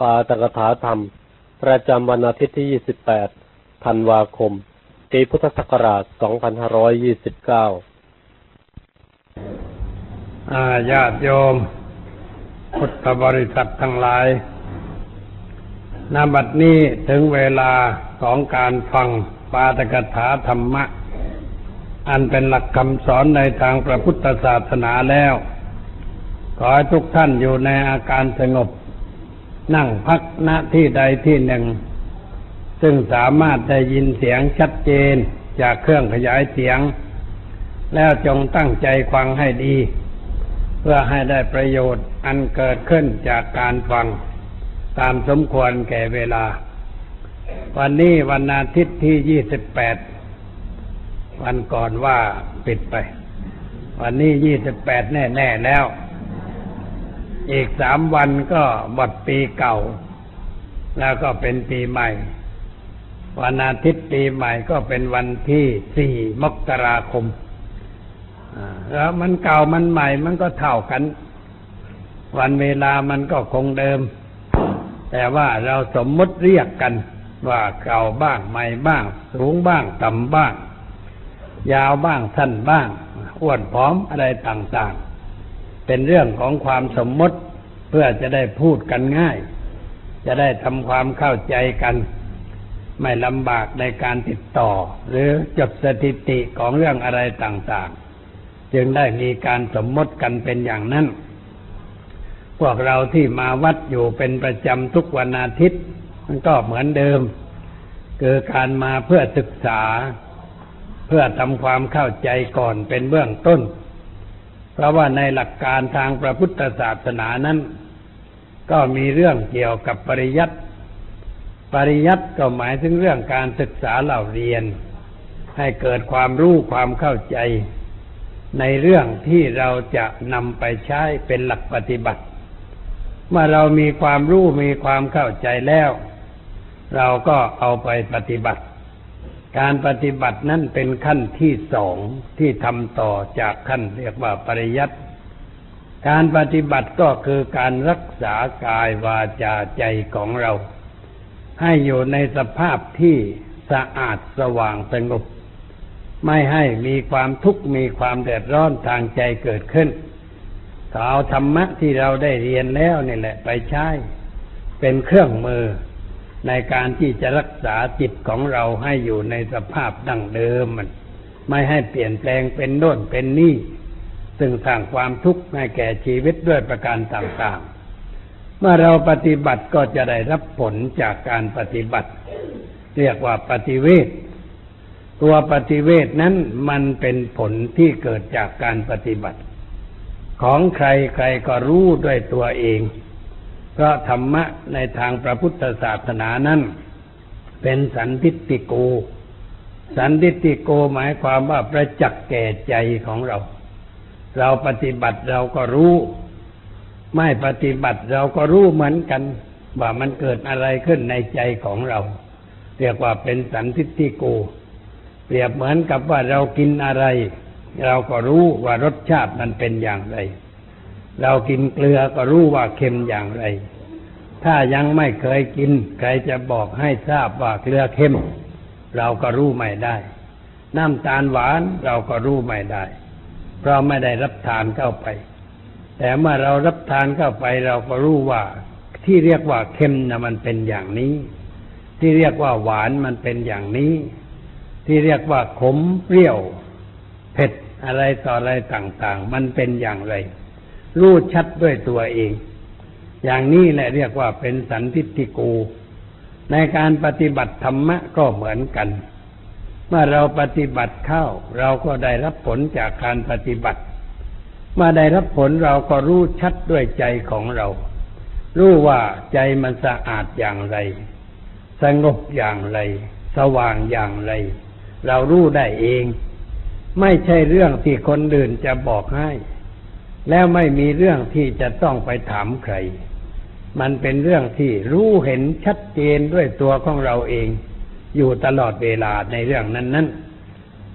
ปาตกถาธรรม ประจำวันอาทิตย์ที่ 28 ธันวาคม ปีพุทธศักราช 2529 อาญาติโยม พุทธบริษัททั้งหลายนาบัดนี้ถึงเวลาของการฟังปาตกถาธรรมะ อันเป็นหลักคำสอนในทางพระพุทธศาสนาแล้ว ขอให้ทุกท่านอยู่ในอาการสงบ นั่งพักณที่ใดที่หนึ่ง ซึ่งสามารถได้ยินเสียงชัดเจนจากเครื่องขยายเสียง แล้วจงตั้งใจฟังให้ดี เพื่อให้ได้ประโยชน์อันเกิดขึ้นจากการฟัง ตามสมควรแก่เวลา วันนี้วันอาทิตย์ที่ยี่สิบแปดวันก่อนว่าปิดไป วันนี้ยี่สิบแปดแน่ ๆ แล้ว อีกสามวันก็หมดปีเก่า แล้วก็เป็นปีใหม่ วันอาทิตย์ปีใหม่ก็เป็นวันที่สี่มกราคมแล้วมันเก่ามันใหม่มันก็เท่ากัน วันเวลามันก็คงเดิม แต่ว่าเราสมมติเรียกกัน ว่าเก่าบ้างใหม่บ้าง สูงบ้างต่ำบ้าง ยาวบ้างสั้นบ้างอ้วนผอมอะไรต่างๆ เป็นเรื่องของความสมมติเพื่อจะได้พูดกันง่าย จะได้ทำความเข้าใจกัน ไม่ลำบากในการติดต่อ หรือจดสถิติของเรื่องอะไรต่างๆ จึงได้มีการสมมติกันเป็นอย่างนั้น พวกเราที่มาวัดอยู่เป็นประจำทุกวันอาทิตย์ มันก็เหมือนเดิม คือการมาเพื่อศึกษา เพื่อทำความเข้าใจก่อนเป็นเบื้องต้น เพราะว่าในหลักการทางพระพุทธศาสนานั้น ก็มีเรื่องเกี่ยวกับปริยัติปริยัติก็หมายถึงเรื่องการศึกษาเล่าเรียน ให้เกิดความรู้ความเข้าใจ ในเรื่องที่เราจะนำไปใช้เป็นหลักปฏิบัติ เมื่อเรามีความรู้มีความเข้าใจแล้ว เราก็เอาไปปฏิบัติ การปฏิบัตินั้นเป็นขั้นที่สองที่ทำต่อจากขั้นเรียกว่าปริยัติการปฏิบัติก็คือการรักษากายวาจาใจของเรา ให้อยู่ในสภาพที่สะอาดสว่างสงบ ไม่ให้มีความทุกข์มีความเดือดร้อนทางใจเกิดขึ้นเอาธรรมะที่เราได้เรียนแล้วนี่แหละไปใช้เป็นเครื่องมือ ในการที่จะรักษาจิตของเราให้อยู่ในสภาพดั้งเดิมมันไม่ให้เปลี่ยนแปลงเป็นโน่นเป็นนี่ ซึ่งสร้างความทุกข์ให้แก่ชีวิตด้วยประการต่างๆ เมื่อเราปฏิบัติก็จะได้รับผลจากการปฏิบัติ เรียกว่าปฏิเวทตัวปฏิเวทนั้นมันเป็นผลที่เกิดจากการปฏิบัติ ของใครใครก็รู้ด้วยตัวเอง เพราะธรรมะในทางพระพุทธศาสนานั้น เป็นสันติติโก สันติติโกหมายความว่าประจักษ์แก่ใจของเรา เราปฏิบัติเราก็รู้ ไม่ปฏิบัติเราก็รู้เหมือนกันว่ามันเกิดอะไรขึ้นในใจของเรา เรียกว่าเป็นสันติติโก เปรียบเหมือนกับว่าเรากินอะไร เราก็รู้ว่ารสชาติมันเป็นอย่างไร เรากินเกลือก็รู้ว่าเค็มอย่างไร ถ้ายังไม่เคยกิน ใครจะบอกให้ทราบว่าเกลือเค็ม เราก็รู้ไม่ได้ น้ำตาลหวานเราก็รู้ไม่ได้ เพราะไม่ได้รับทานเข้าไป แต่เมื่อเรารับทานเข้าไปเราก็รู้ว่า ที่เรียกว่าเค็มนะมันเป็นอย่างนี้ ที่เรียกว่าหวานมันเป็นอย่างนี้ ที่เรียกว่าขมเปรี้ยว เผ็ดอะไรต่ออะไรต่าง ๆ มันเป็นอย่างไร รู้ชัดด้วยตัวเอง อย่างนี้แหละเรียกว่าเป็นสันทิฏฐิโก ในการปฏิบัติธรรมะก็เหมือนกัน เมื่อเราปฏิบัติเข้า เราก็ได้รับผลจากการปฏิบัติ เมื่อได้รับผลเราก็รู้ชัดด้วยใจของเรา รู้ว่าใจมันสะอาดอย่างไร สงบอย่างไร สว่างอย่างไร เรารู้ได้เอง ไม่ใช่เรื่องที่คนอื่นจะบอกให้ แล้วไม่มีเรื่องที่จะต้องไปถามใคร มันเป็นเรื่องที่รู้เห็นชัดเจนด้วยตัวของเราเอง อยู่ตลอดเวลาในเรื่องนั้นนั้น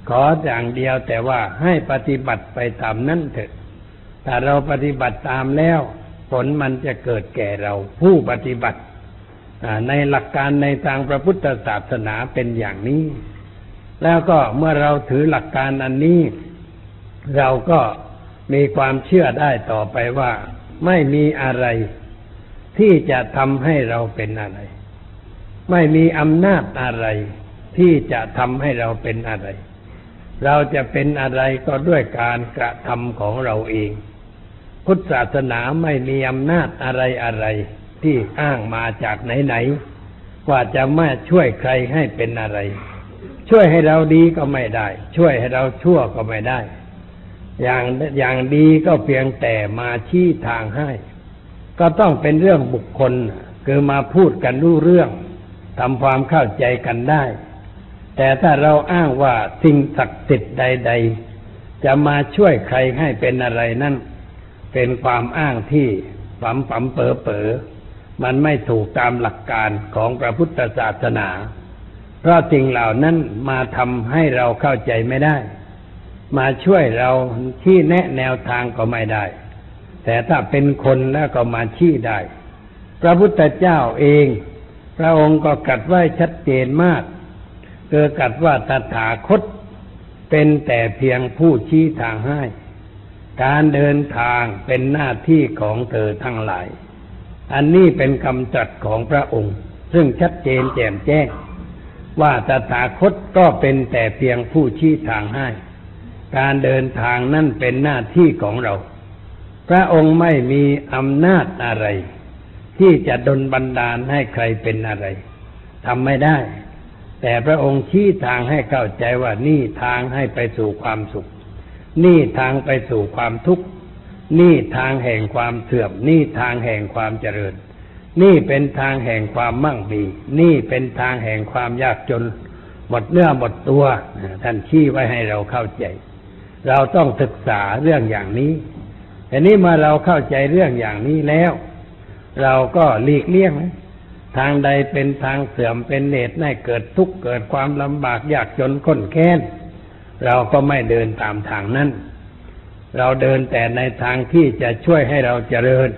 ขออย่างเดียวแต่ว่าให้ปฏิบัติไปตามนั้นเถอะถ้าเราปฏิบัติตามแล้ว ผลมันจะเกิดแก่เราผู้ปฏิบัติในหลักการในทางพระพุทธศาสนาเป็นอย่างนี้ แล้วก็เมื่อเราถือหลักการอันนี้ เราก็ มีความเชื่อได้ต่อไปว่าไม่มีอะไรที่จะทำให้เราเป็นอะไร ไม่มีอำนาจอะไร ที่จะทำให้เราเป็นอะไร เราจะเป็นอะไรก็ด้วยการกระทำของเราเอง พุทธศาสนาไม่มีอำนาจอะไรอะไร ที่อ้างมาจากไหนๆว่าจะมาช่วยใครให้เป็นอะไร ช่วยให้เราดีก็ไม่ได้ ช่วยให้เราชั่วก็ไม่ได้ อย่างอย่างดีก็เพียงแต่มาชี้ทางให้ ก็ต้องเป็นเรื่องบุคคล คือมาพูดกันรู้เรื่องทำความเข้าใจกันได้ แต่ถ้าเราอ้างว่าสิ่งศักดิ์สิทธิ์ใด ๆ จะมาช่วยใครให้เป็นอะไรนั่นเป็นความอ้างที่ปั๊มปั๊มเป๋อเป๋อมันไม่ถูกตามหลักการของพระพุทธศาสนา เพราะสิ่งเหล่านั้นมาทำให้เราเข้าใจไม่ได้ มาช่วยเราที่แนะแนวทางก็ไม่ได้ แต่ถ้าเป็นคนแล้วก็มาชี้ได้ พระพุทธเจ้าเอง พระองค์ก็กัดไว้ชัดเจนมากเกิดกัดว่าตถาคต เป็นแต่เพียงผู้ชี้ทางให้ การเดินทางเป็นหน้าที่ของเธอทั้งหลาย อันนี้เป็นคำตรัสของพระองค์ ซึ่งชัดเจนแจ่มแจ้ง ว่าตถาคตก็เป็นแต่เพียงผู้ชี้ทางให้ การเดินทางนั่นเป็นหน้าที่ของเรา พระองค์ไม่มีอำนาจอะไร ที่จะดลบันดาลให้ใครเป็นอะไรทำไม่ได้ แต่พระองค์ชี้ทางให้เข้าใจว่านี่ทางให้ไปสู่ความสุข นี่ทางไปสู่ความทุกข์ นี่ทางแห่งความเสื่อม นี่ทางแห่งความเจริญ นี่เป็นทางแห่งความมั่งมี นี่เป็นทางแห่งความยากจน หมดเนื้อหมดตัว ท่านชี้ไว้ให้เราเข้าใจ เราต้องศึกษาเรื่องอย่างนี้แต่นี้เมื่อเราเข้าใจเรื่องอย่างนี้แล้ว เราก็หลีกเลี่ยงทางใดเป็นทางเสื่อมเป็นเหตุให้เกิดทุกข์เกิดความลำบากยากจนข้นแค้น เราก็ไม่เดินตามทางนั้น เราเดินแต่ในทางที่จะช่วยให้เราเจริญ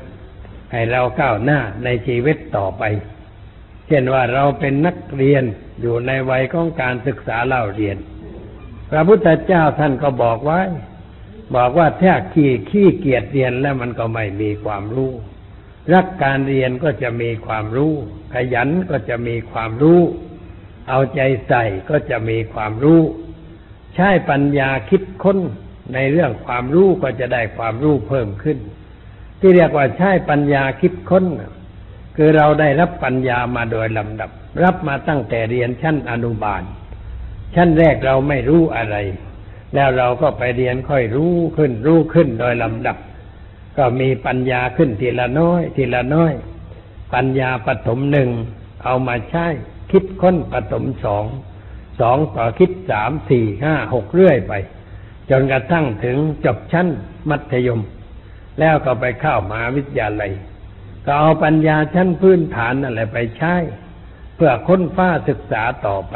ให้เราก้าวหน้าในชีวิตต่อไป เช่นว่าเราเป็นนักเรียนอยู่ในวัยของการศึกษาเล่าเรียน พระพุทธเจ้าท่านก็บอกไว้ บอกว่าถ้าขี้ขี้เกียจเรียนแล้วมันก็ไม่มีความรู้ รักการเรียนก็จะมีความรู้ ขยันก็จะมีความรู้ เอาใจใส่ก็จะมีความรู้ ใช้ปัญญาคิดค้นในเรื่องความรู้ก็จะได้ความรู้เพิ่มขึ้น ที่เรียกว่าใช้ปัญญาคิดค้น คือเราได้รับปัญญามาโดยลำดับ รับมาตั้งแต่เรียนชั้นอนุบาล ชั้นแรกเราไม่รู้อะไร แล้วเราก็ไปเรียนค่อยรู้ขึ้น รู้ขึ้นโดยลำดับ ก็มีปัญญาขึ้นทีละน้อย ทีละน้อย ปัญญาปฐมหนึ่งเอามาใช้คิดค้นปฐมสองสองต่อคิดสามสี่ห้าหกเรื่อยไป จนกระทั่งถึงจบชั้นมัธยม แล้วก็ไปเข้ามหาวิทยาลัย ก็เอาปัญญาชั้นพื้นฐานนั่นแหละไปใช้เพื่อค้นฟ้าศึกษาต่อไป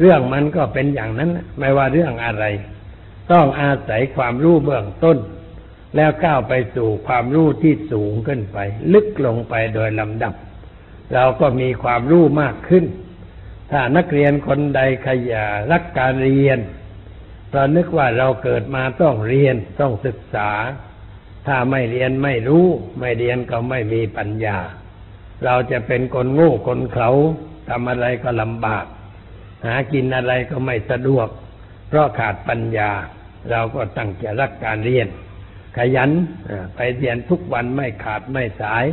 เรื่องมันก็เป็นอย่างนั้น ไม่ว่าเรื่องอะไร ต้องอาศัยความรู้เบื้องต้น แล้วก้าวไปสู่ความรู้ที่สูงขึ้นไป ลึกลงไปโดยลำดับ เราก็มีความรู้มากขึ้น ถ้านักเรียนคนใดขยารักการเรียนเรานึกว่าเราเกิดมาต้องเรียนต้องศึกษา ถ้าไม่เรียนไม่รู้ ไม่เรียนก็ไม่มีปัญญา เราจะเป็นคนโง่คนเขาทำอะไรก็ลำบาก หากินอะไรก็ไม่สะดวก เพราะขาดปัญญา เราก็ตั้งใจรักการเรียน ขยันไปเรียนทุกวันไม่ขาดไม่สาย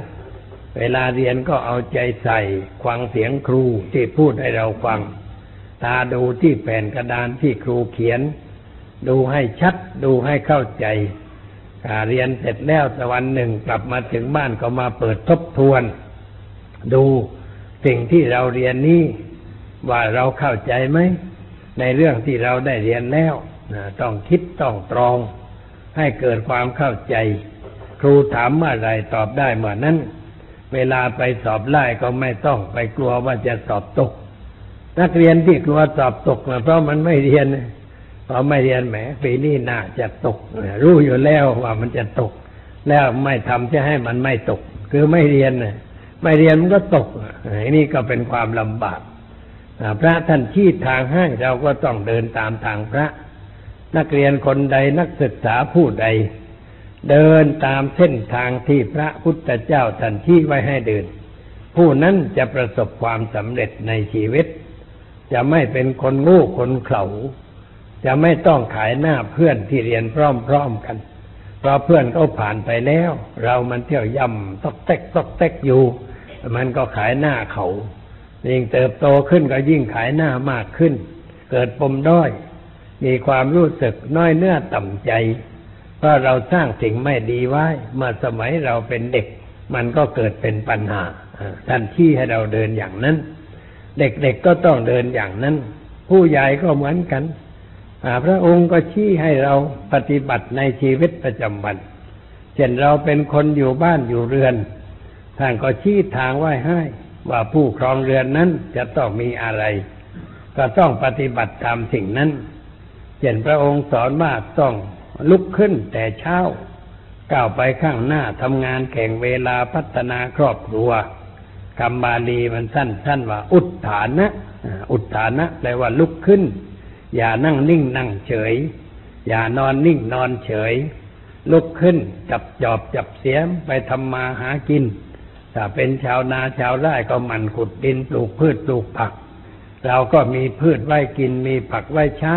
เวลาเรียนก็เอาใจใส่ฟังเสียงครูที่พูดให้เราฟัง ตาดูที่แผ่นกระดานที่ครูเขียน ดูให้ชัดดูให้เข้าใจเรียนเสร็จแล้วสวันหนึ่งกลับมาถึงบ้านก็มาเปิดทบทวน ดูสิ่งที่เราเรียนนี้ ว่าเราเข้าใจไหมในเรื่องที่เราได้เรียนแล้วต้องคิดต้องตรอง ให้เกิดความเข้าใจ ครูถามเมื่อไรตอบได้เมื่อนั้น เวลาไปสอบไล่ก็ไม่ต้องไปกลัวว่าจะสอบตก นักเรียนที่กลัวสอบตกนะเพราะมันไม่เรียนพอไม่เรียนแหมปีนี้น่าจะตกรู้อยู่แล้วว่ามันจะตก แล้วไม่ทำจะให้มันไม่ตก คือไม่เรียนไม่เรียนมันก็ตกอันนี้ก็เป็นความลำบาก พระท่านชี้ทางให้เราก็ต้องเดินตามทางพระ นักเรียนคนใดนักศึกษาผู้ใด เดินตามเส้นทางที่พระพุทธเจ้าท่านชี้ไว้ให้เดิน ผู้นั้นจะประสบความสำเร็จในชีวิต จะไม่เป็นคนโง่คนเขลาจะไม่ต้องขายหน้าเพื่อนที่เรียนพร้อมๆกัน เพราะเพื่อนเขาผ่านไปแล้ว เรามันเที่ยวย่ำตอกเต๊กตอกเต๊กอยู่ มันก็ขายหน้าเขา ยิ่งเติบโตขึ้นก็ยิ่งขายหน้ามากขึ้น เกิดปมด้อย มีความรู้สึกน้อยเนื้อต่ำใจ เพราะเราสร้างสิ่งไม่ดีไว้ เมื่อสมัยเราเป็นเด็ก มันก็เกิดเป็นปัญหาท่านที่ให้เราเดินอย่างนั้น เด็กๆก็ต้องเดินอย่างนั้น ผู้ใหญ่ก็เหมือนกันพระองค์ก็ชี้ให้เราปฏิบัติในชีวิตประจำวัน เช่นเราเป็นคนอยู่บ้านอยู่เรือน ท่านก็ชี้ทางไว้ให้ ว่าผู้ครองเรือนนั้นจะต้องมีอะไร ก็ต้องปฏิบัติตามสิ่งนั้นเช่นพระองค์สอนว่าต้องลุกขึ้นแต่เช้าก้าวไปข้างหน้าทำงานแข่งเวลาพัฒนาครอบครัวคำบาลีมันสั้นๆว่า อุทธานะอุทธานะแปลว่าลุกขึ้น อย่านั่งนิ่งนั่งเฉย อย่านอนนิ่งนอนเฉย ลุกขึ้นจับจอบจับเสียมไปทำมาหากิน ถ้าเป็นชาวนาชาวไร่ก็มันขุดดินปลูกพืชปลูกผัก เราก็มีพืชไว้กินมีผักไว้ใช้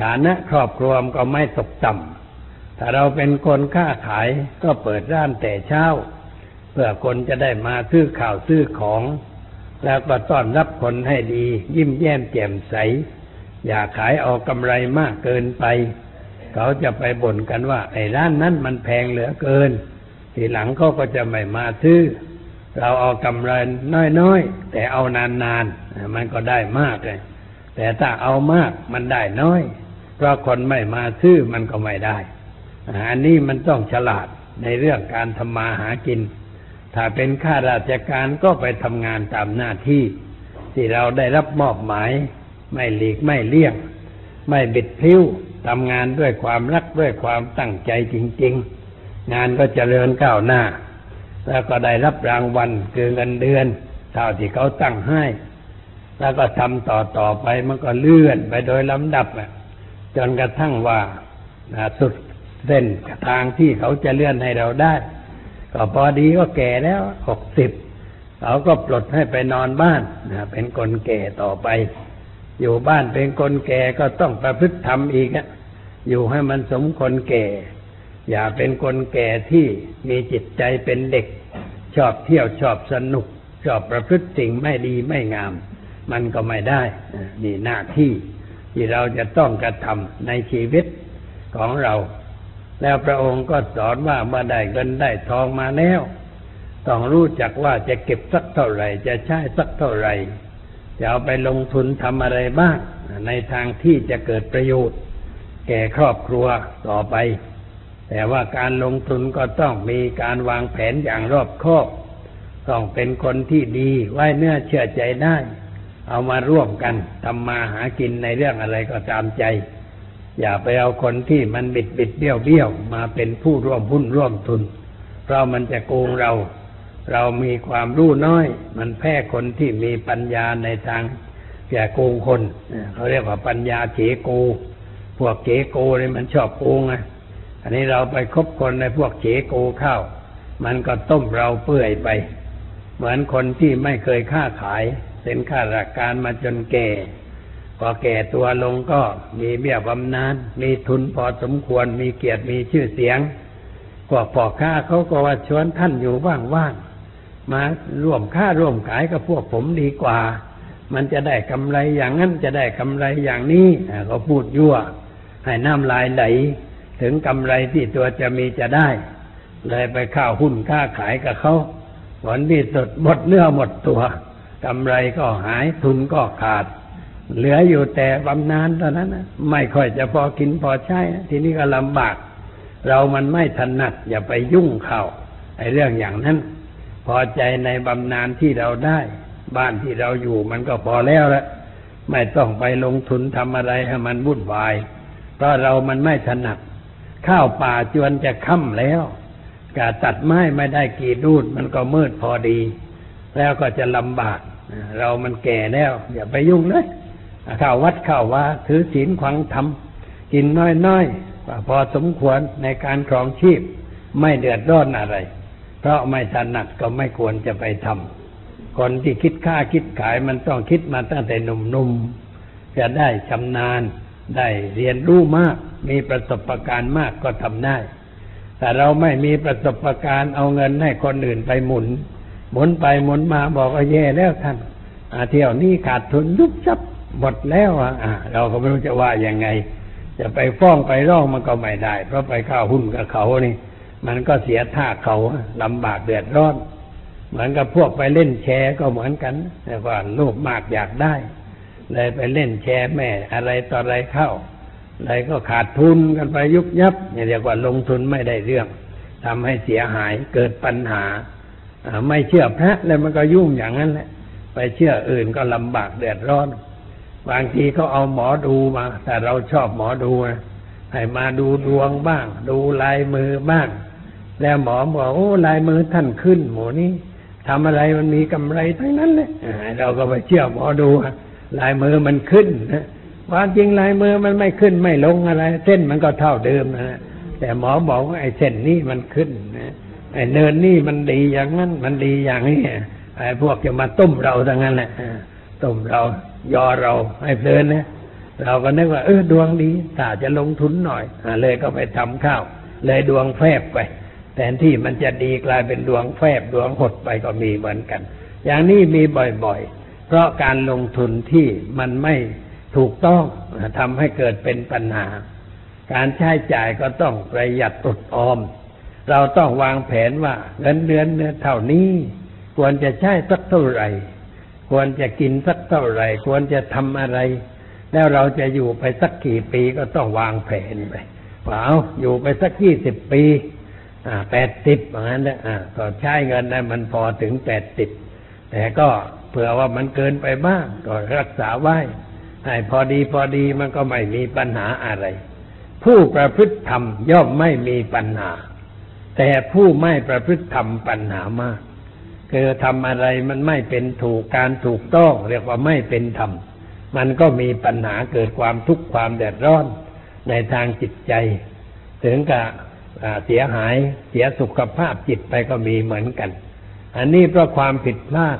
ฐานะครอบครัวก็ไม่ตกต่ำถ้าเราเป็นคนค้าขายก็เปิดร้านแต่เช้า เพื่อคนจะได้มาซื้อข่าวซื้อของ แล้วก็ต้อนรับคนให้ดี ยิ้มแย้มแจ่มใส อย่าขายเอากำไรมากเกินไป เขาจะไปบ่นกันว่าไอ้ร้านนั้นมันแพงเหลือเกิน ทีหลังเขาก็จะไม่มาซื้อ เราเอากำไรน้อยๆ แต่เอานานๆ มันก็ได้มากเลย แต่ถ้าเอามากมันได้น้อย เพราะคนไม่มาซื้อมันก็ไม่ได้ อันนี้มันต้องฉลาดในเรื่องการทำมาหากิน ถ้าเป็นข้าราชการก็ไปทำงานตามหน้าที่ ที่เราได้รับมอบหมาย ไม่หลีกไม่เลี่ยง ไม่บิดพิ้วทำงานด้วยความรักด้วยความตั้งใจจริง ๆ งานก็เจริญก้าวหน้า แล้วก็ได้รับรางวัลคือเงินเดือนเท่าที่เขาตั้งให้ แล้วก็ทำต่อต่อไปมันก็เลื่อนไปโดยลำดับจนกระทั่งว่าสุดเส้นทางที่เขาจะเลื่อนให้เราได้ ก็พอดีก็แก่แล้วหกสิบเขาก็ปลดให้ไปนอนบ้านเป็นคนแก่ต่อไป อยู่บ้านเป็นคนแก่ก็ต้องประพฤติธรรมอีกอะอยู่ให้มันสมคนแก่ อย่าเป็นคนแก่ที่มีจิตใจเป็นเด็ก ชอบเที่ยวชอบสนุก ชอบประพฤติสิ่งไม่ดีไม่งาม มันก็ไม่ได้นี่หน้าที่ที่เราจะต้องกระทำในชีวิตของเรา แล้วพระองค์ก็สอนว่าเมื่อได้เงินได้ทองมาแล้ว ต้องรู้จักว่าจะเก็บสักเท่าไหร่ จะใช้สักเท่าไหร่ จะเอาไปลงทุนทำอะไรบ้าง ในทางที่จะเกิดประโยชน์ แก่ครอบครัวต่อไป แต่ว่าการลงทุนก็ต้องมีการวางแผนอย่างรอบคอบ ต้องเป็นคนที่ดีไว้เนื้อเชื่อใจได้ เอามาร่วมกันทำมาหากินในเรื่องอะไรก็ตามใจ อย่าไปเอาคนที่มันบิดบิดเบี้ยวเบี้ยวมาเป็นผู้ร่วมหุ้นร่วมทุน เพราะมันจะโกงเรา เรามีความรู้น้อย มันแพ้คนที่มีปัญญาในทางแก่โกงคนเขาเรียกว่าปัญญาเฉโก พวกเฉโกเนี่ยมันชอบโกงไง อันนี้เราไปคบคนในพวกเฉโกเข้ามันก็ต้มเราเปื่อยไป เหมือนคนที่ไม่เคยค้าขายเป็นข้าราชการมาจนแก่พอแก่ตัวลงก็มีเบี้ยบำนาญมีทุนพอสมควรมีเกียรติมีชื่อเสียงพวกพ่อค้าเขาก็ว่าชวนท่านอยู่ว่างๆมาร่วมค่าร่วมขายกับพวกผมดีกว่า มันจะได้กำไรอย่างนั้นจะได้กำไรอย่างนี้เขาพูดยั่ว ให้น้ำลายไหล ถึงกำไรที่ตัวจะมีจะได้ เลยไปข้าวหุ้นค่าขายกับเขาผลที่สุดหมดเนื้อหมดตัวกำไรก็หายทุนก็ขาด เหลืออยู่แต่บำนาญเท่านั้นนะไม่ค่อยจะพอกินพอใช้ทีนี้ก็ลำบาก เรามันไม่ถนัดอย่าไปยุ่งเข้าไอ้เรื่องอย่างนั้น พอใจในบำนาญที่เราได้ บ้านที่เราอยู่มันก็พอแล้วละไม่ต้องไปลงทุนทำอะไรให้มันวุ่นวาย เพราะเรามันไม่ถนัด ข้าวป่าจวนจะค่ำแล้วกาตัดไม้ไม่ได้กี่ดูดมันก็มืดพอดี แล้วก็จะลำบากเรามันแก่แล้ว อย่าไปยุ่งเลยเข้าวัดเข้าว่าถือศีลขวังธรรมกินน้อยๆพอสมควรในการครองชีพ ไม่เดือดร้อนอะไร เพราะไม่ถนัดก็ไม่ควรจะไปทำคนที่คิดค่าคิดขายมันต้องคิดมาตั้งแต่หนุ่มๆจะได้ชำนาญ ได้เรียนรู้มาก มีประสบการณ์มากก็ทำได้ แต่เราไม่มีประสบการณ์เอาเงินให้คนอื่นไปหมุน หมุนไปหมุนมาบอกว่าแย่แล้วท่านเที่ยวนี้ขาดทุนยุบจับหมดแล้วอะเราก็ไม่รู้จะว่ายังไง จะไปฟ้องไปร้องมันก็ไม่ได้ เพราะไปเข้าหุ้นกับเขานี่ มันก็เสียท่าเขาลำบากเดือดร้อน เหมือนกับพวกไปเล่นแชร์ก็เหมือนกันแต่ว่าโลภมากอยากได้ เลยไปเล่นแชร์แม่ อะไรต่ออะไรเข้าอะไรก็ขาดทุนกันไปยุบยับเนี่ยเรียกว่าลงทุนไม่ได้เรื่องทำให้เสียหายเกิดปัญหาไม่เชื่อพระแล้วมันก็ยุ่งอย่างนั้นแหละ ไปเชื่ออื่นก็ลำบากเดือดร้อน บางทีเขาเอาหมอดูมา แต่เราชอบหมอดูนะให้มาดูดวงบ้าง ดูลายมือบ้าง แล้วหมอบอกโอ้ลายมือท่านขึ้น หมูนี้ทำอะไรมันมีกำไรทั้งนั้นเลยเราก็ไปเชื่อหมอดู ลายมือมันขึ้นนะความจริงลายมือมันไม่ขึ้นไม่ลงอะไร เส้นมันก็เท่าเดิมนะแต่หมอบอกว่าไอ้เส้นนี้มันขึ้นนะไอ้เนินนี่มันดีอย่างนั้นมันดีอย่างนี้ไอ้พวกจะมาต้มเราทั้งนั้นแหละต้มเรายอเราให้เพลินนะเราก็นึกว่าเออดวงดีถ้าจะลงทุนหน่อยอเลยก็ไปทำข้าว เลยดวงแฟบไปแทนที่มันจะดีกลายเป็นดวงแฟบดวงหดไปก็มีเหมือนกัน อย่างนี้มีบ่อยๆ เพราะการลงทุนที่มันไม่ถูกต้องทำให้เกิดเป็นปัญหา การใช้จ่ายก็ต้องประหยัดอดออม เราต้องวางแผนว่าเงินเดือนเท่านี้ ควรจะใช้สักเท่าไหร่ ควรจะกินสักเท่าไหร่ ควรจะทำอะไร แล้วเราจะอยู่ไปสักกี่ปีก็ต้องวางแผนไปเปล่าอยู่ไปสักยี่สิบปี อ่าแปดสิบอย่างนั้นนะอ่าก็ใช้เงินได้มันพอถึงแปดสิบแต่ก็ เผื่อว่ามันเกินไปบ้างก็รักษาไว้ ให้พอดีพอดีมันก็ไม่มีปัญหาอะไร ผู้ประพฤติธรรมย่อมไม่มีปัญหา แต่ผู้ไม่ประพฤติธรรมปัญหามากคือทำอะไรมันไม่เป็นถูกการถูกต้อง เรียกว่าไม่เป็นธรรม มันก็มีปัญหาเกิดความทุกข์ความเดือดร้อนในทางจิตใจ ถึงกับเสียหายเสียสุขภาพจิตไปก็มีเหมือนกัน อันนี้เพราะความผิดพลาด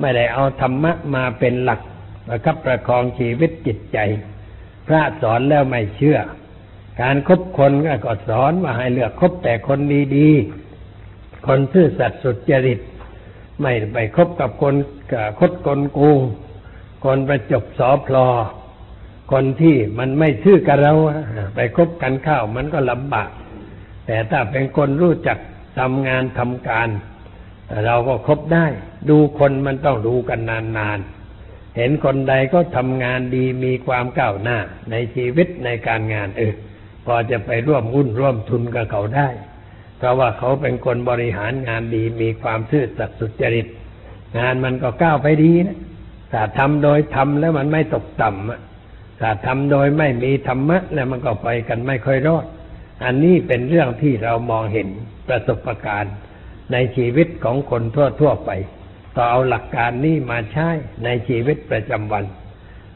ไม่ได้เอาธรรมะมาเป็นหลักประคับประคองชีวิตจิตใจ พระสอนแล้วไม่เชื่อ การครบคนก็สอนว่าให้เลือกคบแต่คนดีๆ คนซื่อสัตย์สุจริต ไม่ไปคบกับคนคดกลโกงคนประจบสอพลอ คนที่มันไม่ชื่อกับเราไปคบกันข้าวมันก็ลำบาก แต่ถ้าเป็นคนรู้จักทำงานทำการ เราก็ครบได้ ดูคนมันต้องดูกันนานๆ เห็นคนใดก็ทำงานดีมีความก้าวหน้า ในชีวิตในการงานเออพอจะไปร่วมหุ้นร่วมทุนกับเขาได้ เพราะว่าเขาเป็นคนบริหารงานดีมีความซื่อสัตย์สุจริต งานมันก็ก้าวไปดีนะถ้าทำโดยทำแล้วมันไม่ตกต่ำถ้าทำโดยไม่มีธรรมะ แล้วมันก็ไปกันไม่ค่อยรอด อันนี้เป็นเรื่องที่เรามองเห็นประสบการณ์ ในชีวิตของคนทั่วๆไปก็เอาหลักการนี้มาใช้ในชีวิตประจำวัน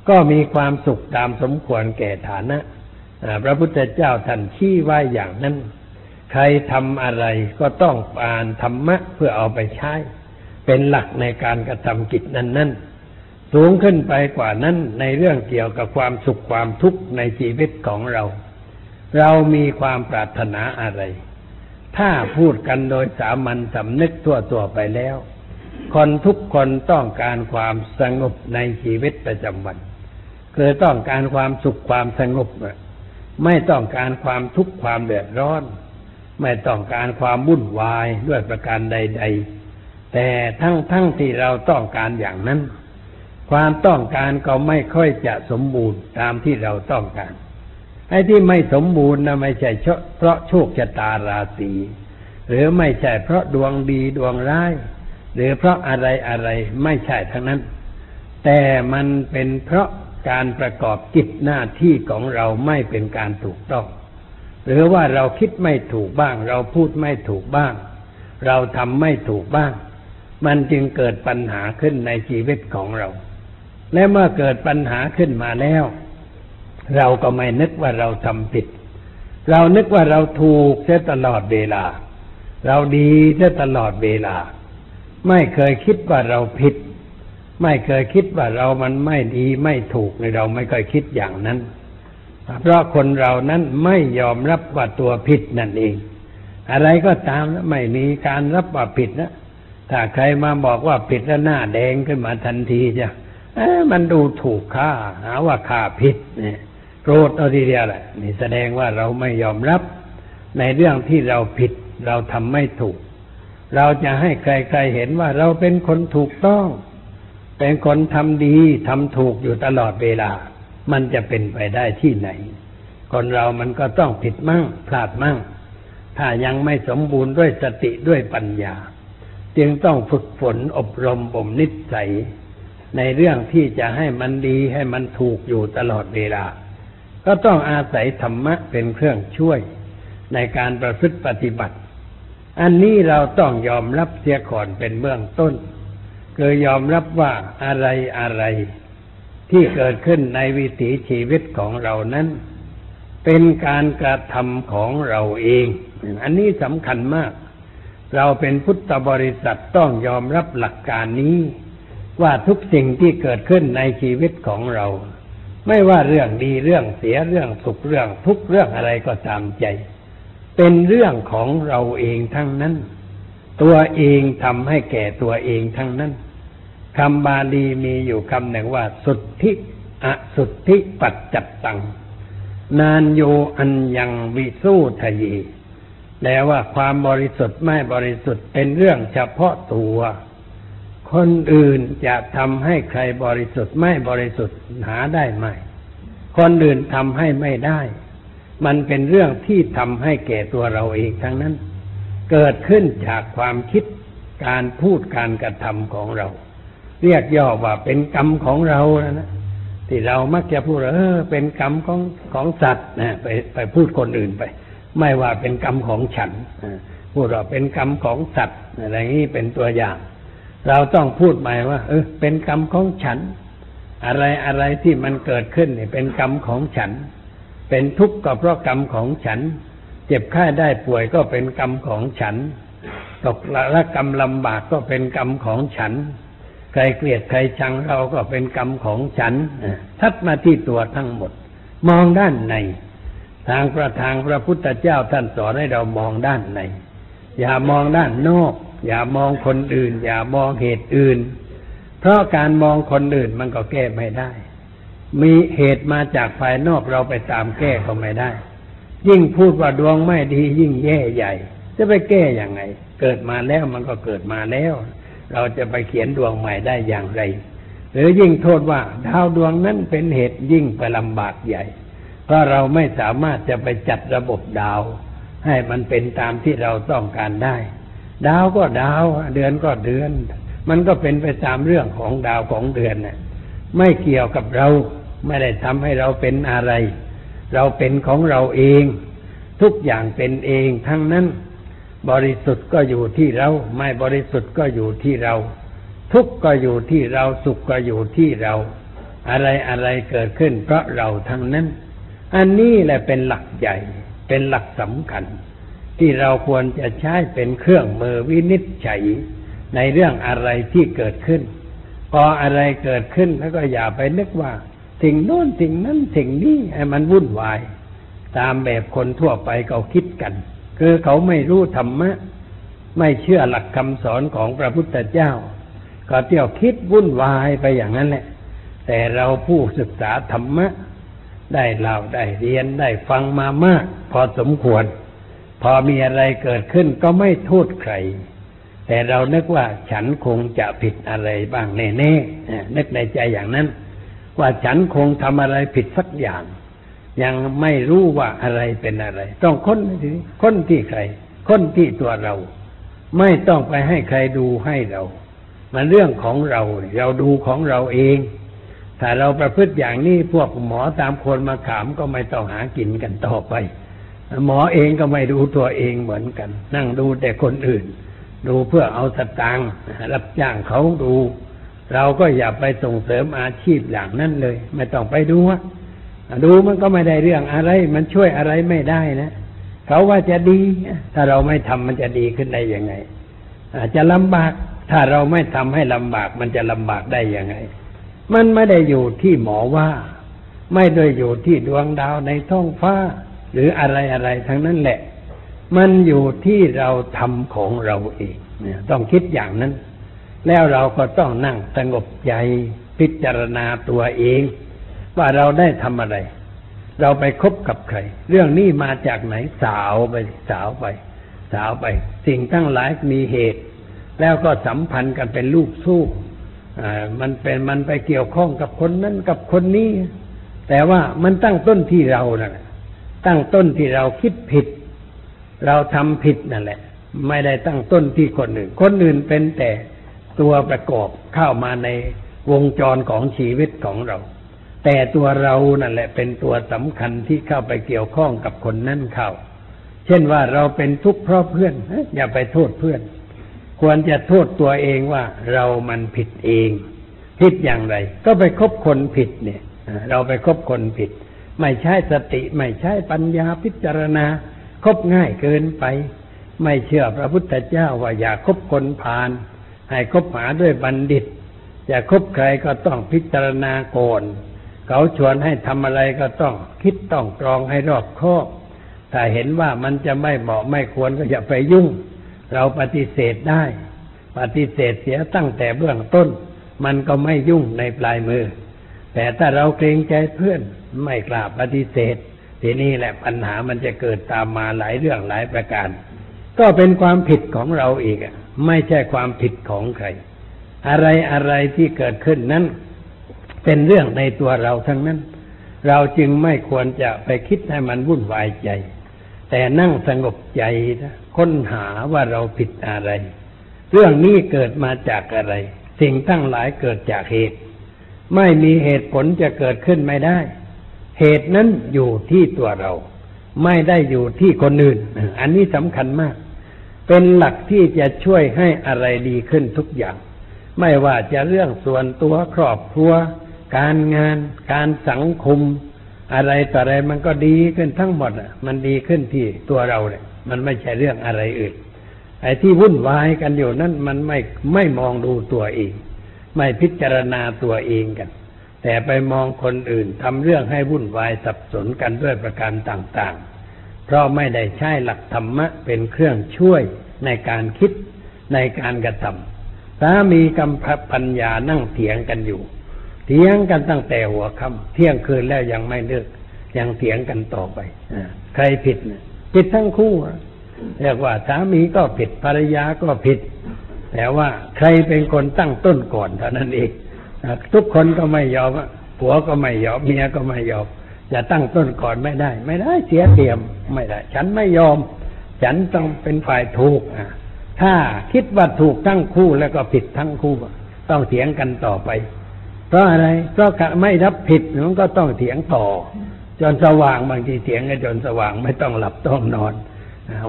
ก็มีความสุขตามสมควรแก่ฐานะพระพุทธเจ้าท่านชี้ไว้อย่างนั้น ใครทำอะไรก็ต้องอ่านธรรมะเพื่อเอาไปใช้ เป็นหลักในการกระทำกิจนั้นๆ สูงขึ้นไปกว่านั้นในเรื่องเกี่ยวกับความสุขความทุกข์ในชีวิตของเรา เรามีความปรารถนาอะไร ถ้าพูดกันโดยสามัญสำนึกทั่วๆไปแล้ว คนทุกคนต้องการความสงบในชีวิตประจำวันคือต้องการความสุขความสงบไม่ต้องการความทุกข์ความเดือดร้อน ไม่ต้องการความวุ่นวายด้วยประการใด ๆ แต่ทั้งทั้งที่เราต้องการอย่างนั้น ความต้องการก็ไม่ค่อยจะสมบูรณ์ตามที่เราต้องการ ไอ้ที่ไม่สมบูรณ์นะไม่ใช่เพราะโชคชะตาราศีหรือไม่ใช่เพราะดวงดีดวงร้าย หรือเพราะอะไรอะไรไม่ใช่ทั้งนั้น แต่มันเป็นเพราะการประกอบกิจหน้าที่ของเราไม่เป็นการถูกต้อง หรือว่าเราคิดไม่ถูกบ้าง เราพูดไม่ถูกบ้าง เราทำไม่ถูกบ้าง มันจึงเกิดปัญหาขึ้นในชีวิตของเรา และเมื่อเกิดปัญหาขึ้นมาแล้ว เราก็ไม่นึกว่าเราทำผิด เรานึกว่าเราถูกเสียตลอดเวลา เราดีเสียตลอดเวลา ไม่เคยคิดว่าเราผิด ไม่เคยคิดว่าเรามันไม่ดีไม่ถูกในเราไม่เคยคิดอย่างนั้น เพราะคนเรานั้นไม่ยอมรับว่าตัวผิดนั่นเอง อะไรก็ตามนะไม่มีการรับว่าผิดนะถ้าใครมาบอกว่าผิดแล้วหน้าแดงขึ้นมาทันทีจ้ะมันดูถูกข้าหาว่าข้าผิดเนี่ย โกรธเอาทีเดียวแหละนี่แสดงว่าเราไม่ยอมรับในเรื่องที่เราผิดเราทำไม่ถูก เราจะให้ใครๆเห็นว่าเราเป็นคนถูกต้อง เป็นคนทำดีทำถูกอยู่ตลอดเวลา มันจะเป็นไปได้ที่ไหน คนเรามันก็ต้องผิดมั่งพลาดมั่ง ถ้ายังไม่สมบูรณ์ด้วยสติด้วยปัญญา จึงต้องฝึกฝนอบรมบ่มนิสัย ในเรื่องที่จะให้มันดีให้มันถูกอยู่ตลอดเวลา ก็ต้องอาศัยธรรมะเป็นเครื่องช่วยในการประพฤติปฏิบัติ อันนี้เราต้องยอมรับเสียก่อนเป็นเบื้องต้นคือยอมรับว่าอะไรอะไร ที่เกิดขึ้นในวิถีชีวิตของเรานั้น เป็นการกระทำของเราเอง อันนี้สำคัญมาก เราเป็นพุทธบริษัทต้องยอมรับหลักการนี้ ว่าทุกสิ่งที่เกิดขึ้นในชีวิตของเรา ไม่ว่าเรื่องดีเรื่องเสียเรื่องสุขเรื่องทุกเรื่องอะไรก็ตามใจ เป็นเรื่องของเราเองทั้งนั้น ตัวเองทำให้แก่ตัวเองทั้งนั้นคำบาลีมีอยู่คำหนึ่งว่า สุทธิอสุทธิปัจจัตตัง นานโยอันยังวิสู้ทะเยแปลว่าความบริสุทธิ์ไม่บริสุทธิ์เป็นเรื่องเฉพาะตัว คนอื่นจะทำให้ใครบริสุทธิ์ไม่บริสุทธิ์หาได้ไหม คนอื่นทำให้ไม่ได้ มันเป็นเรื่องที่ทำให้แก่ตัวเราเองทั้งนั้น เกิดขึ้นจากความคิดการพูดการกระทำของเรา เรียกย่อว่าเป็นกรรมของเรานะ ที่เรามักจะพูดเออเป็นกรรมของของสัตว์นะไปไปพูดคนอื่นไป ไม่ว่าเป็นกรรมของฉันพูดว่าเป็นกรรมของสัตว์อะไรนี้เป็นตัวอย่าง เราต้องพูดใหม่ว่า เออ เป็นกรรมของฉัน อะไรอะไรที่มันเกิดขึ้นเนี่ยเป็นกรรมของฉัน เป็นทุกข์ก็เพราะกรรมของฉัน เจ็บไข้ได้ป่วยก็เป็นกรรมของฉัน ตกละกรรมลำบากก็เป็นกรรมของฉัน ใครเกลียดใครชังเราก็เป็นกรรมของฉันทัดมาที่ตัวทั้งหมด มองด้านใน ทางประทางพระพุทธเจ้าท่านสอนให้เรามองด้านใน อย่ามองด้านนอก อย่ามองคนอื่น อย่ามองเหตุอื่น เพราะการมองคนอื่นมันก็แก้ไม่ได้ มีเหตุมาจากภายนอกเราไปตามแก้ก็ไม่ได้ ยิ่งพูดว่าดวงไม่ดี ยิ่งแย่ใหญ่ จะไปแก้อย่างไง เกิดมาแล้วมันก็เกิดมาแล้ว เราจะไปเขียนดวงใหม่ได้อย่างไร หรือยิ่งโทษว่าดาวดวงนั้นเป็นเหตุยิ่งไปลำบากใหญ่ เพราะเราไม่สามารถจะไปจัดระบบดาว ให้มันเป็นตามที่เราต้องการได้ ดาวก็ดาว เดือนก็เดือน มันก็เป็นไปตามเรื่องของดาวของเดือนน่ะ ไม่เกี่ยวกับเรา ไม่ได้ทำให้เราเป็นอะไร เราเป็นของเราเอง ทุกอย่างเป็นเองทั้งนั้น บริสุทธิ์ก็อยู่ที่เรา ไม่บริสุทธิ์ก็อยู่ที่เรา ทุกข์ก็อยู่ที่เราสุขก็อยู่ที่เรา อะไรอะไรเกิดขึ้น เพราะเราทั้งนั้น อันนี้แหละเป็นหลักใหญ่ เป็นหลักสำคัญ ที่เราควรจะใช้เป็นเครื่องมือวินิจฉัยในเรื่องอะไรที่เกิดขึ้น พออะไรเกิดขึ้นแล้วก็อย่าไปนึกว่าสิ่งโน้นสิ่งนั้นสิ่งนี้ให้มันวุ่นวาย ตามแบบคนทั่วไปเขาคิดกัน คือเขาไม่รู้ธรรมะ ไม่เชื่อหลักคำสอนของพระพุทธเจ้า ก็เที่ยวคิดวุ่นวายไปอย่างนั้นแหละ แต่เราผู้ศึกษาธรรมะ ได้เล่าได้เรียนได้ฟังมามาก พอสมควร พอมีอะไรเกิดขึ้นก็ไม่โทษใคร แต่เรานึกว่าฉันคงจะผิดอะไรบ้างแน่ๆนึกในใจอย่างนั้น ว่าฉันคงทำอะไรผิดสักอย่าง ยังไม่รู้ว่าอะไรเป็นอะไร ต้องค้นทีค้นที่ใคร ค้นที่ตัวเรา ไม่ต้องไปให้ใครดูให้เรา มันเรื่องของเรา เราดูของเราเองถ้าเราประพฤติอย่างนี้พวกหมอตามคนมาขามก็ไม่ต้องหากินกันต่อไป หมอเองก็ไม่ดูตัวเองเหมือนกัน นั่งดูแต่คนอื่น ดูเพื่อเอาสตางค์รับจ้างเขาดู เราก็อย่าไปส่งเสริมอาชีพอย่างนั้นเลย ไม่ต้องไปดูว่าดูมันก็ไม่ได้เรื่องอะไร มันช่วยอะไรไม่ได้นะเขาว่าจะดี ถ้าเราไม่ทำมันจะดีขึ้นได้ยังไง อาจจะลำบาก ถ้าเราไม่ทำให้ลำบาก มันจะลำบากได้ยังไง มันไม่ได้อยู่ที่หมอว่า ไม่ได้อยู่ที่ดวงดาวในท้องฟ้า หรืออะไรอะไรทั้งนั้นแหละ มันอยู่ที่เราทำของเราเองเนี่ยต้องคิดอย่างนั้น แล้วเราก็ต้องนั่งสงบใจพิจารณาตัวเอง ว่าเราได้ทำอะไร เราไปคบกับใคร เรื่องนี้มาจากไหนสาวไปสาวไป สาวไป สิ่งทั้งหลายมีเหตุ แล้วก็สัมพันธ์กันเป็นลูกสู้อ่ามันเป็นมันไปเกี่ยวข้องกับคนนั้นกับคนนี้ แต่ว่ามันตั้งต้นที่เรานั่นแหละ ตั้งต้นที่เราคิดผิด เราทำผิดนั่นแหละ ไม่ได้ตั้งต้นที่คนอื่น คนอื่นเป็นแต่ตัวประกอบเข้ามาในวงจรของชีวิตของเรา แต่ตัวเรานั่นแหละ เป็นตัวสำคัญที่เข้าไปเกี่ยวข้องกับคนนั้นเข้าเช่นว่าเราเป็นทุกข์เพราะเพื่อน อย่าไปโทษเพื่อน ควรจะโทษตัวเองว่าเรามันผิดเอง ผิดอย่างไร ก็ไปคบคนผิดเนี่ย เราไปคบคนผิด ไม่ใช่สติ ไม่ใช่ปัญญาพิจารณา คบง่ายเกินไป ไม่เชื่อพระพุทธเจ้าว่าอย่าคบคนพาลให้คบหาด้วยบัณฑิต อย่าคบใครก็ต้องพิจารณาก่อนเขาชวนให้ทำอะไรก็ต้องคิดต้องตรองให้รอบคอบ ถ้าเห็นว่ามันจะไม่เหมาะไม่ควรก็อย่าไปยุ่ง เราปฏิเสธได้ ปฏิเสธเสียตั้งแต่เบื้องต้น มันก็ไม่ยุ่งในปลายมือ แต่ถ้าเราเกรงใจเพื่อนไม่กล้าปฏิเสธ ทีนี้แหละปัญหามันจะเกิดตามมาหลายเรื่องหลายประการ ก็เป็นความผิดของเราอีกอะไม่ใช่ความผิดของใคร อะไรอะไรที่เกิดขึ้นนั้น เป็นเรื่องในตัวเราทั้งนั้น เราจึงไม่ควรจะไปคิดให้มันวุ่นวายใจ แต่นั่งสงบใจนะค้นหาว่าเราผิดอะไร เรื่องนี้เกิดมาจากอะไร สิ่งทั้งหลายเกิดจากเหตุ ไม่มีเหตุผลจะเกิดขึ้นไม่ได้ เหตุนั้นอยู่ที่ตัวเรา ไม่ได้อยู่ที่คนอื่น อันนี้สำคัญมาก เป็นหลักที่จะช่วยให้อะไรดีขึ้นทุกอย่าง ไม่ว่าจะเรื่องส่วนตัวครอบครัว การงาน การสังคม อะไรต่ออะไรมันก็ดีขึ้นทั้งหมดมันดีขึ้นที่ตัวเราเนี่ยมันไม่ใช่เรื่องอะไรอื่นไอ้ที่วุ่นวายกันอยู่นั่นมันไม่ไม่มองดูตัวเอง ไม่พิจารณาตัวเองกัน แต่ไปมองคนอื่นทำเรื่องให้วุ่นวายสับสนกันด้วยประการต่างๆ เพราะไม่ได้ใช้หลักธรรมะเป็นเครื่องช่วยในการคิดในการกระทำสามีกำพับปัญญานั่งเถียงกันอยู่ เถียงกันตั้งแต่หัวค่ำเที่ยงคืนแล้วยังไม่เลิกยังเถียงกันต่อไปใครผิดผิดทั้งคู่เรียกว่าสามีก็ผิดภรรยาก็ผิด แต่ว่าใครเป็นคนตั้งต้นก่อนเท่านั้นเองทุกคนก็ไม่ยอมผัวก็ไม่ยอมเมียก็ไม่ยอมจะตั้งต้นก่อนไม่ได้ ไม่ได้เสียเตรียมไม่ได้ ฉันไม่ยอม ฉันต้องเป็นฝ่ายถูกอะถ้าคิดว่าถูกทั้งคู่แล้วก็ผิดทั้งคู่ ต้องเถียงกันต่อไป เพราะอะไรเพราะไม่รับผิดมันก็ต้องเถียงต่อ จนสว่างบางทีเถียงกันจนสว่างไม่ต้องหลับต้องนอน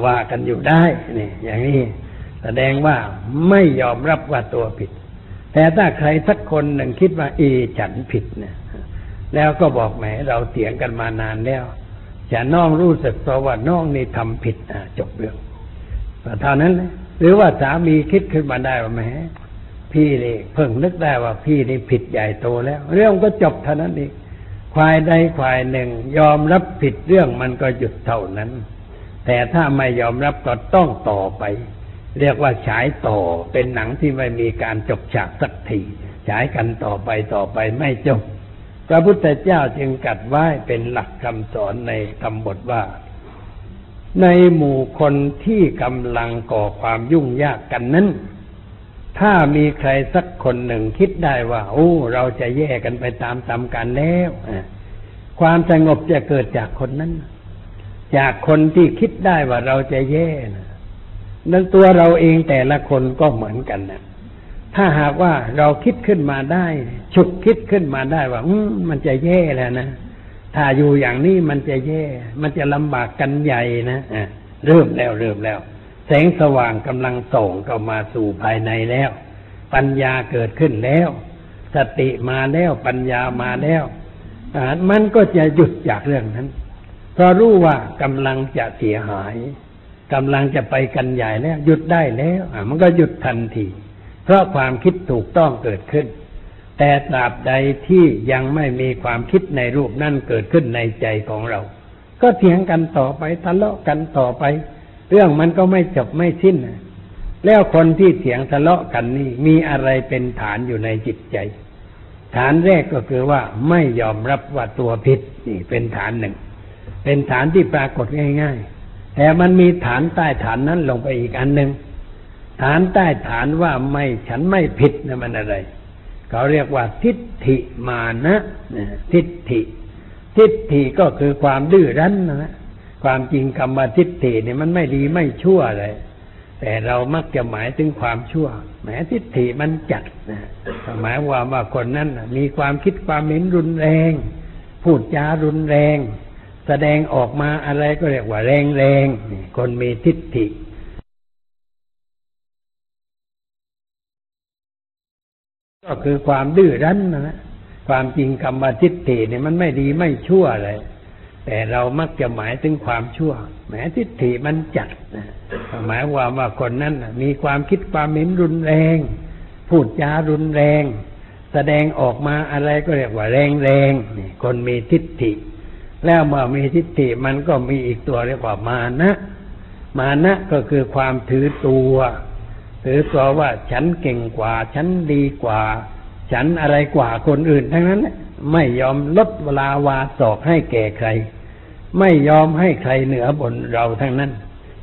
ว่ากันอยู่ได้นี่อย่างนี้ แสดงว่าไม่ยอมรับว่าตัวผิด แต่ถ้าใครสักคนหนึ่งคิดว่า เอ ฉันผิดเนี่ย แล้วก็บอกแหมเราเถียงกันมานานแล้วจะน้องรู้สึกเพราะว่าน้องนี่ทำผิดอะจบเรื่องเท่านั้นเลยหรือว่าสามีคิดขึ้นมาได้ว่าแหมพี่นี่เพิ่งนึกได้ว่าพี่นี่ผิดใหญ่โตแล้ว เรื่องก็จบเท่านั้นเองควายใดควายหนึ่ง ยอมรับผิดเรื่องมันก็หยุดเท่านั้น แต่ถ้าไม่ยอมรับก็ต้องต่อไป เรียกว่าฉายต่อเป็นหนังที่ไม่มีการจบฉากสักทีฉายกันต่อไปต่อไปไม่จบ พระพุทธเจ้าจึงกัดไว้เป็นหลักคำสอนในคำบทว่า ในหมู่คนที่กำลังก่อความยุ่งยากกันนั้น ถ้ามีใครสักคนหนึ่งคิดได้ว่า โอ้ เราจะแยกกันไปตามตามกันแล้วความสงบจะเกิดจากคนนั้น จากคนที่คิดได้ว่าเราจะแย่นะ นั้นตัวเราเองแต่ละคนก็เหมือนกันนะถ้าหากว่าเราคิดขึ้นมาได้ ฉุกคิดขึ้นมาได้ว่าอืมันจะแย่แล้วนะ ถ้าอยู่อย่างนี้มันจะแย่ มันจะลำบากกันใหญ่นะอะเริ่มแล้วเริ่มแล้ว แสงสว่างกำลังส่งเข้ามาสู่ภายในแล้ว ปัญญาเกิดขึ้นแล้ว สติมาแล้วปัญญามาแล้วอ่ามันก็จะหยุดจากเรื่องนั้นเพราะรู้ว่ากำลังจะเสียหาย กำลังจะไปกันใหญ่แล้วหยุดได้แล้วมันก็หยุดทันที เพราะความคิดถูกต้องเกิดขึ้น แต่ตราบใดที่ยังไม่มีความคิดในรูปนั่นเกิดขึ้นในใจของเรา ก็เถียงกันต่อไปทะเลาะกันต่อไป เรื่องมันก็ไม่จบไม่สิ้นแล้วคนที่เถียงทะเลาะกันนี่มีอะไรเป็นฐานอยู่ในจิตใจ ฐานแรกก็คือว่าไม่ยอมรับว่าตัวผิดนี่เป็นฐานหนึ่ง เป็นฐานที่ปรากฏง่าย ๆ แต่มันมีฐานใต้ฐานนั้นลงไปอีกอันหนึ่งฐานใต้ฐานว่าไม่ฉันไม่ผิดนะมันอะไร เขาเรียกว่าทิฏฐิมานะทิฏฐิ ทิฏฐิก็คือความดื้อรั้นนะความจริงคำว่าทิฏฐิเนี่ยมันไม่ดีไม่ชั่วเลยแต่เรามักจะหมายถึงความชั่วแหมทิฏฐิมันจัดนะหมายว่าว่าคนนั้นมีความคิดความเห็นรุนแรง พูดจารุนแรง แสดงออกมาอะไรก็เรียกว่าแรงแรงคนมีทิฏฐิก็คือความดื้อรั้นนะความจริงคำว่าทิฏฐิเนี่ยมันไม่ดีไม่ชั่วเลย แต่เรามักจะหมายถึงความชั่วแหมทิฏฐิมันจัดนะหมายความว่าคนนั้นมีความคิดความเห็นรุนแรง พูดจารุนแรง แสดงออกมาอะไรก็เรียกว่าแรงแรงคนมีทิฏฐิ แล้วเมื่อมีทิฏฐิมันก็มีอีกตัวเรียกว่ามานะ มานะก็คือความถือตัวถือตัวว่าฉันเก่งกว่า ฉันดีกว่า ฉันอะไรกว่าคนอื่นทั้งนั้น ไม่ยอมลดเวลาวาศอกให้แก่ใคร ไม่ยอมให้ใครเหนือบนเราทั้งนั้น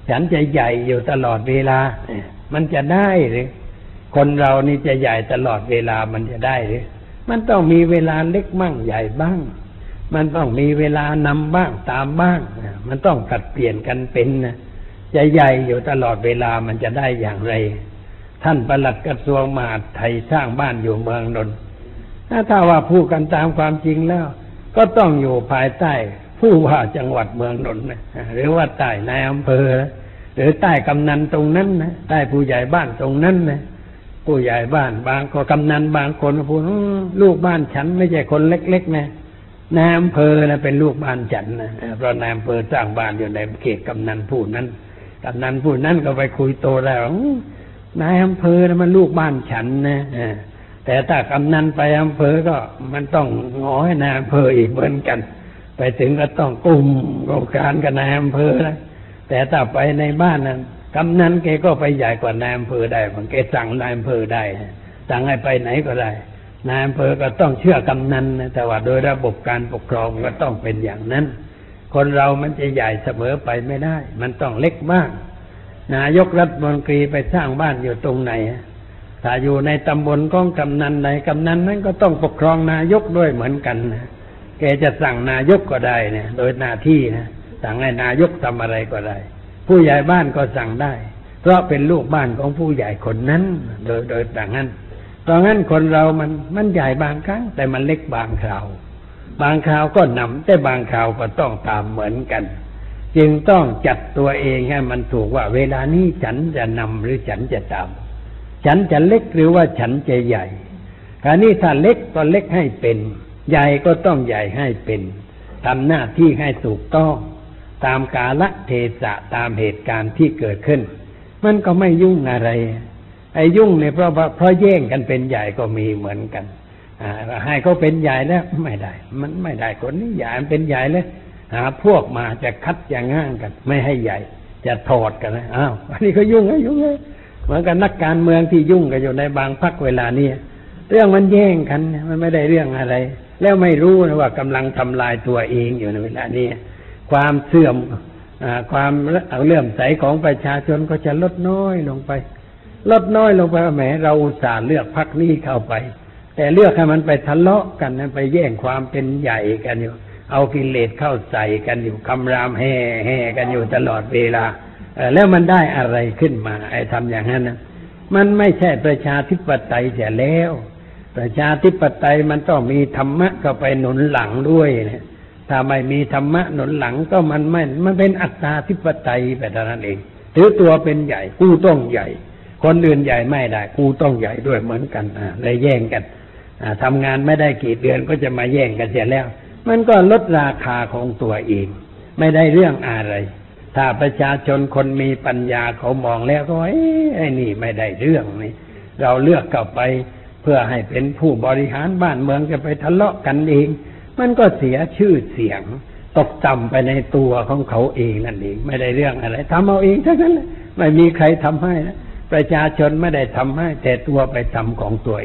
ฉันจะใหญ่อยู่ตลอดเวลา มันจะได้หรือคนเรานี่จะใหญ่ตลอดเวลามันจะได้หรือมันต้องมีเวลาเล็กบ้างใหญ่บ้าง มันต้องมีเวลานำบ้างตามบ้างมันต้องผัดเปลี่ยนกันเป็นนะใหญ่ๆอยู่ตลอดเวลามันจะได้อย่างไร ท่านประหลัดกระทรวงมหาดไทยสร้างบ้านอยู่เมืองนนท์ถ้าว่าพูดกันตามความจริงแล้ว ก็ต้องอยู่ภายใต้ ผู้ว่าจังหวัดเมืองนนท์นะหรือว่าใต้นายอำเภอ หรือใต้กำนันตรงนั้นนะใต้ผู้ใหญ่บ้านตรงนั้นนะผู้ใหญ่บ้านบางก็กำนันบางคนพูดลูกบ้านฉันไม่ใช่คนเล็กๆนะ นายอำเภอนะเป็นลูกบ้านฉันนะเพราะนายอำเภอสร้างบ้านอยู่ในเขตกำนันผู้นั้นกำนันผู้นั้นก็ไปคุยโตแล้วนายอำเภอนะมันลูกบ้านฉันนะแต่ถ้ากำนันไปอำเภอก็มันต้องงอให้นายอำเภออีกเหมือนกัน ไปถึงก็ต้องกุมโครงการกับนายอำเภอนะแต่ถ้าไปในบ้านนั้นกำนันแกก็ไปใหญ่กว่านายอำเภอได้มันแกสั่งนายอำเภอได้สั่งให้ไปไหนก็ได้ นายอำเภอก็ต้องเชื่อกำนันนะแต่ว่าโดยระบบการปกครองก็ต้องเป็นอย่างนั้น คนเรามันจะใหญ่เสมอไปไม่ได้ มันต้องเล็กบ้าง นายกรัฐมนตรีไปสร้างบ้านอยู่ตรงไหนถ้าอยู่ในตำบลของกำนันใดกำนันนั้นก็ต้องปกครองนายกด้วยเหมือนกันนะแกจะสั่งนายกก็ได้เนี่ย โดยหน้าที่นะสั่งให้นายกทำอะไรก็ได้ ผู้ใหญ่บ้านก็สั่งได้ เพราะเป็นลูกบ้านของผู้ใหญ่คนนั้น โดยโดยดังนั้น เพราะงั้นคนเรามันมันใหญ่บางครั้ง แต่มันเล็กบางคราว บางคราวก็นำแต่บางคราวก็ต้องตามเหมือนกัน จึงต้องจัดตัวเองให้มันถูกว่า เวลานี้ฉันจะนำหรือฉันจะตาม ฉันจะเล็กหรือว่าฉันจะใหญ่คราวนี้ถ้าเล็กก็เล็กให้เป็น ใหญ่ก็ต้องใหญ่ให้เป็นทำหน้าที่ให้ถูกต้อง ตามกาลเทศะตามเหตุการณ์ที่เกิดขึ้น มันก็ไม่ยุ่งอะไร ไอ้ยุ่งเนี่ยเพราะเพราะแย่งกันเป็นใหญ่ก็มีเหมือนกันอ่าให้เขาเป็นใหญ่แล้วไม่ได้ มันไม่ได้คนนี้ใหญ่มันเป็นใหญ่แล้วหาพวกมาจะคัดจะง่างกัน ไม่ให้ใหญ่ จะถอดกันนะอ้าวอันนี้ก็ยุ่งนะยุ่งเลยเหมือนกันนักการเมืองที่ยุ่งกันอยู่ในบางพักเวลานี้เรื่องมันแย่งกันมันไม่ได้เรื่องอะไร แล้วไม่รู้นะว่ากำลังทำลายตัวเองอยู่ในเวลานี้ความเสื่อมอความเลื่อมใสของประชาชนก็จะลดน้อยลงไป ลดน้อยลงไปแหมเราอุตส่าห์เลือกพักนี้เข้าไป แต่เลือกให้มันไปทะเลาะกันนะไปแย่งความเป็นใหญ่กันอยู่ เอากิเลสเข้าใส่กันอยู่คำรามแห่แห่กันอยู่ตลอดเวลาแล้วมันได้อะไรขึ้นมาไอ้ทำอย่างนั้นนะมันไม่ใช่ประชาธิปไตยเสียแล้ว ประชาธิปไตยมันต้องมีธรรมะเข้าไปหนุนหลังด้วยนะถ้าไม่มีธรรมะหนุนหลังก็มันไม่มันเป็นอัตตาธิปไตยไปเท่านั้นเองถือตัวเป็นใหญ่กู้ต้องใหญ่ คนอื่นใหญ่ไม่ได้กูต้องใหญ่ด้วยเหมือนกันอ่าเลยแย่งกันอ่าทำงานไม่ได้กี่เดือนก็จะมาแย่งกันเสียแล้ว มันก็ลดราคาของตัวเอง ไม่ได้เรื่องอะไร ถ้าประชาชนคนมีปัญญาเขามองแล้วก็เอ้ไอ้นี่ไม่ได้เรื่องนี่เราเลือกเข้าไปเพื่อให้เป็นผู้บริหารบ้านเมืองจะไปทะเลาะกันเอง มันก็เสียชื่อเสียง ตกต่ำไปในตัวของเขาเองนั่นเอง ไม่ได้เรื่องอะไรทำเอาเองทั้งนั้นไม่มีใครทำให้นะ ประชาชนไม่ได้ทำให้แต่ตัวไปทำของตัวเอง